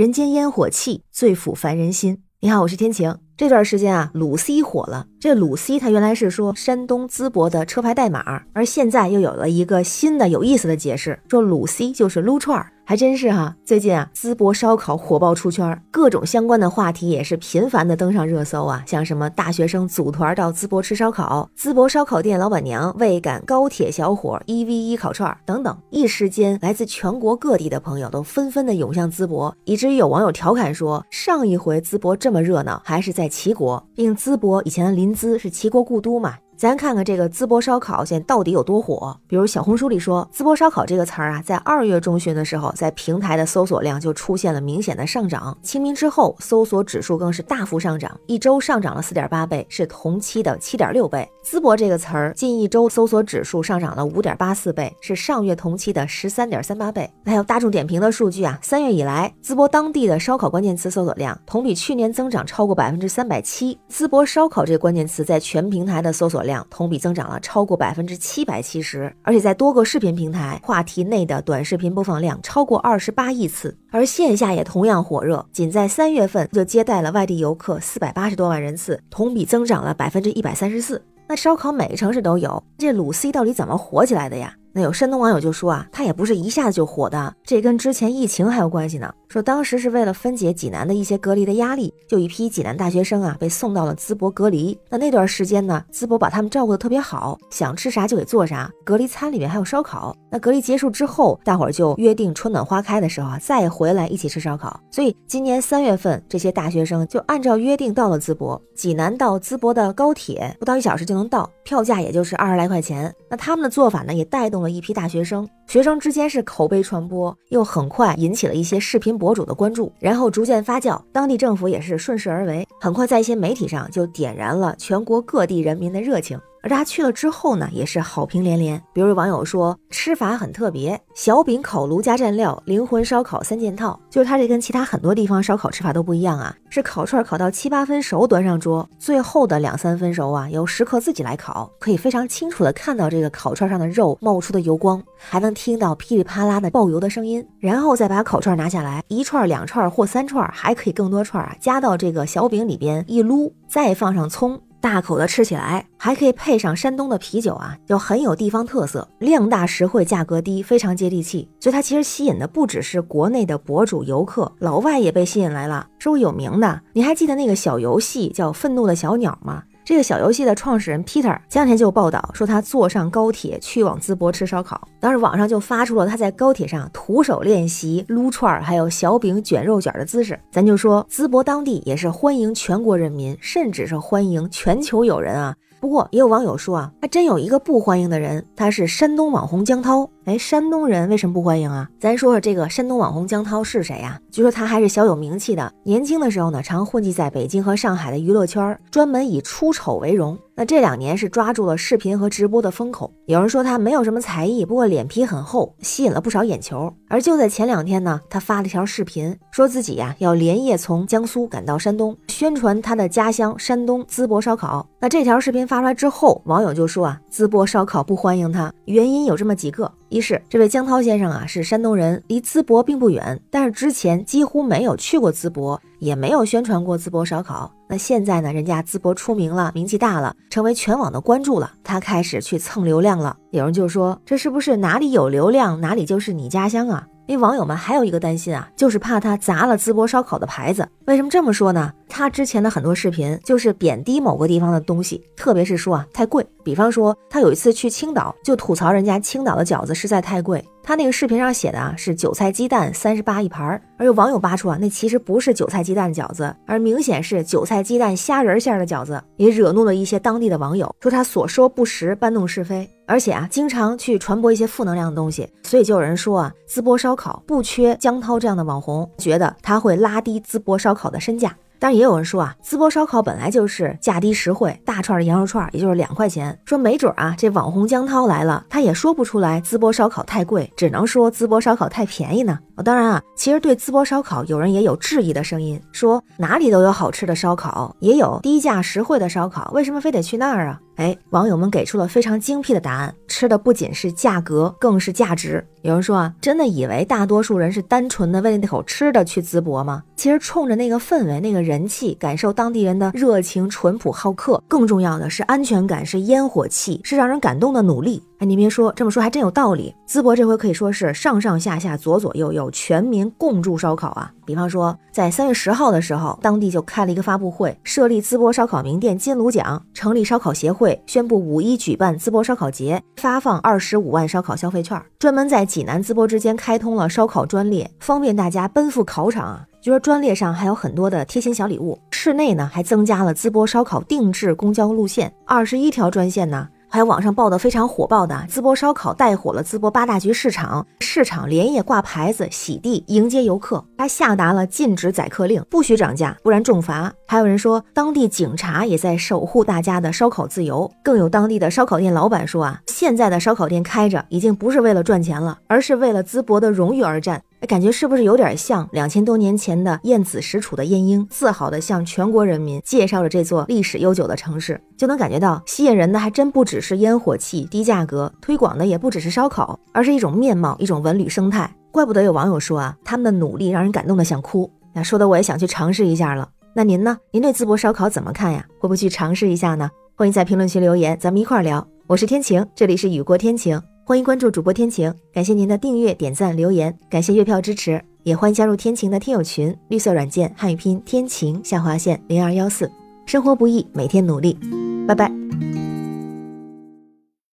人间烟火气，最抚凡人心。你好，我是天晴。这段时间啊，鲁 C 火了。这鲁 C 它原来是说山东淄博的车牌代码，而现在又有了一个新的有意思的解释，说鲁 C 就是撸串儿。还真是哈，最近啊，淄博烧烤火爆出圈，各种相关的话题也是频繁的登上热搜啊，像什么大学生组团到淄博吃烧烤，淄博烧烤店老板娘为赶高铁小伙一 v 一烤串等等，一时间来自全国各地的朋友都纷纷的涌向淄博，以至于有网友调侃说，上一回淄博这么热闹还是在齐国，并淄博以前的临淄是齐国故都嘛。咱看看这个淄博烧烤现在到底有多火？比如小红书里说，淄博烧烤这个词儿啊，在二月中旬的时候，在平台的搜索量就出现了明显的上涨。清明之后，搜索指数更是大幅上涨，一周上涨了四点八倍，是同期的七点六倍。淄博这个词儿近一周搜索指数上涨了五点八四倍，是上月同期的十三点三八倍。还有大众点评的数据啊，三月以来，淄博当地的烧烤关键词搜索量同比去年增长超过百分之三百七。淄博烧烤这个关键词在全平台的搜索量。量同比增长了超过百分之七百七十，而且在多个视频平台话题内的短视频播放量超过二十八亿次，而线下也同样火热，仅在三月份就接待了外地游客四百八十多万人次，同比增长了百分之一百三十四。那烧烤每个城市都有，这鲁 C 到底怎么火起来的呀？那有山东网友就说啊，他也不是一下子就火的，这跟之前疫情还有关系呢。说当时是为了分解济南的一些隔离的压力，就一批济南大学生啊被送到了淄博隔离。那那段时间呢，淄博把他们照顾的特别好，想吃啥就给做啥。隔离餐里面还有烧烤。那隔离结束之后，大伙儿就约定春暖花开的时候啊再回来一起吃烧烤。所以今年三月份，这些大学生就按照约定到了淄博。济南到淄博的高铁不到一小时就能到，票价也就是二十来块钱。那他们的做法呢，也带动。了一批大学生，学生之间是口碑传播，又很快引起了一些视频博主的关注，然后逐渐发酵，当地政府也是顺势而为，很快在一些媒体上就点燃了全国各地人民的热情。而他去了之后呢，也是好评连连。比如网友说，吃法很特别，小饼、烤炉加蘸料，灵魂烧烤三件套。就是它这跟其他很多地方烧烤吃法都不一样啊，是烤串烤到七八分熟端上桌，最后的两三分熟啊，由食客自己来烤，可以非常清楚的看到这个烤串上的肉冒出的油光，还能听到噼里啪啦的爆油的声音。然后再把烤串拿下来，一串、两串或三串，还可以更多串啊，加到这个小饼里边一撸，再放上葱。大口的吃起来，还可以配上山东的啤酒啊，就很有地方特色，量大实惠，价格低，非常接地气。所以它其实吸引的不只是国内的博主游客，老外也被吸引来了。是不是有名的，你还记得那个小游戏叫《愤怒的小鸟》吗？这个小游戏的创始人 Peter 前两天就有报道说，他坐上高铁去往淄博吃烧烤。当时网上就发出了他在高铁上徒手练习撸串儿，还有小饼卷肉卷的姿势。咱就说，淄博当地也是欢迎全国人民，甚至是欢迎全球友人啊。不过也有网友说啊，还真有一个不欢迎的人，他是山东网红江涛。哎，山东人为什么不欢迎啊？咱说说这个山东网红江涛是谁呀？据说他还是小有名气的，年轻的时候呢，常混迹在北京和上海的娱乐圈，专门以出丑为荣。那这两年是抓住了视频和直播的风口。有人说他没有什么才艺，不过脸皮很厚，吸引了不少眼球。而就在前两天呢，他发了条视频，说自己呀要连夜从江苏赶到山东，宣传他的家乡山东淄博烧烤。那这条视频发出来之后，网友就说啊，淄博烧烤不欢迎他，原因有这么几个。一是这位江涛先生啊是山东人，离淄博并不远，但是之前几乎没有去过淄博，也没有宣传过淄博烧烤。那现在呢，人家淄博出名了，名气大了，成为全网的关注了，他开始去蹭流量了。有人就说，这是不是哪里有流量，哪里就是你家乡啊？因为网友们还有一个担心啊，就是怕他砸了淄博烧烤的牌子。为什么这么说呢？他之前的很多视频就是贬低某个地方的东西，特别是说啊太贵。比方说，他有一次去青岛，就吐槽人家青岛的饺子实在太贵。他那个视频上写的啊是韭菜鸡蛋三十八一盘，而有网友扒出啊那其实不是韭菜鸡蛋饺子，而明显是韭菜鸡蛋虾仁馅的饺子，也惹怒了一些当地的网友，说他所说不实，搬弄是非，而且啊经常去传播一些负能量的东西，所以就有人说啊淄博烧烤不缺江涛这样的网红，觉得他会拉低淄博烧烤的身价。但是也有人说啊，淄博烧烤本来就是价低实惠，大串的羊肉串也就是两块钱。说没准啊，这网红江涛来了，他也说不出来淄博烧烤太贵，只能说淄博烧烤太便宜呢。当然啊，其实对淄博烧烤，有人也有质疑的声音，说哪里都有好吃的烧烤，也有低价实惠的烧烤，为什么非得去那儿啊？哎，网友们给出了非常精辟的答案，吃的不仅是价格，更是价值。有人说啊，真的以为大多数人是单纯的为了那口吃的去淄博吗？其实冲着那个氛围、那个人气，感受当地人的热情、淳朴、好客，更重要的是安全感，是烟火气，是让人感动的努力。哎，你别说，这么说还真有道理。淄博这回可以说是上上下下、左左右右，全民共筑烧烤啊。比方说，在三月十号的时候，当地就开了一个发布会，设立淄博烧烤名店金炉奖，成立烧烤协会，宣布五一举办淄博烧烤节，发放二十五万烧烤消费券，专门在济南、淄博之间开通了烧烤专列，方便大家奔赴考场啊。据说专列上还有很多的贴心小礼物，室内呢还增加了淄博烧烤定制公交路线，二十一条专线呢。还有网上报的非常火爆的淄博烧烤带火了淄博八大局市场，市场连夜挂牌子洗地迎接游客，还下达了禁止宰客令，不许涨价，不然重罚。还有人说，当地警察也在守护大家的烧烤自由。更有当地的烧烤店老板说啊，现在的烧烤店开着已经不是为了赚钱了，而是为了淄博的荣誉而战。感觉是不是有点像两千多年前的晏子使楚的晏婴，自豪地向全国人民介绍着这座历史悠久的城市，就能感觉到吸引人的还真不只是烟火气、低价格，推广的也不只是烧烤，而是一种面貌、一种文旅生态。怪不得有网友说啊，他们的努力让人感动的想哭。那说的我也想去尝试一下了。那您呢？您对淄博烧烤怎么看呀？会不会去尝试一下呢？欢迎在评论区留言，咱们一块聊。我是天晴，这里是雨过天晴。欢迎关注主播天晴，感谢您的订阅、点赞、留言，感谢月票支持，也欢迎加入天晴的听友群，绿色软件汉语拼天晴下划线零二幺四，生活不易，每天努力，拜拜。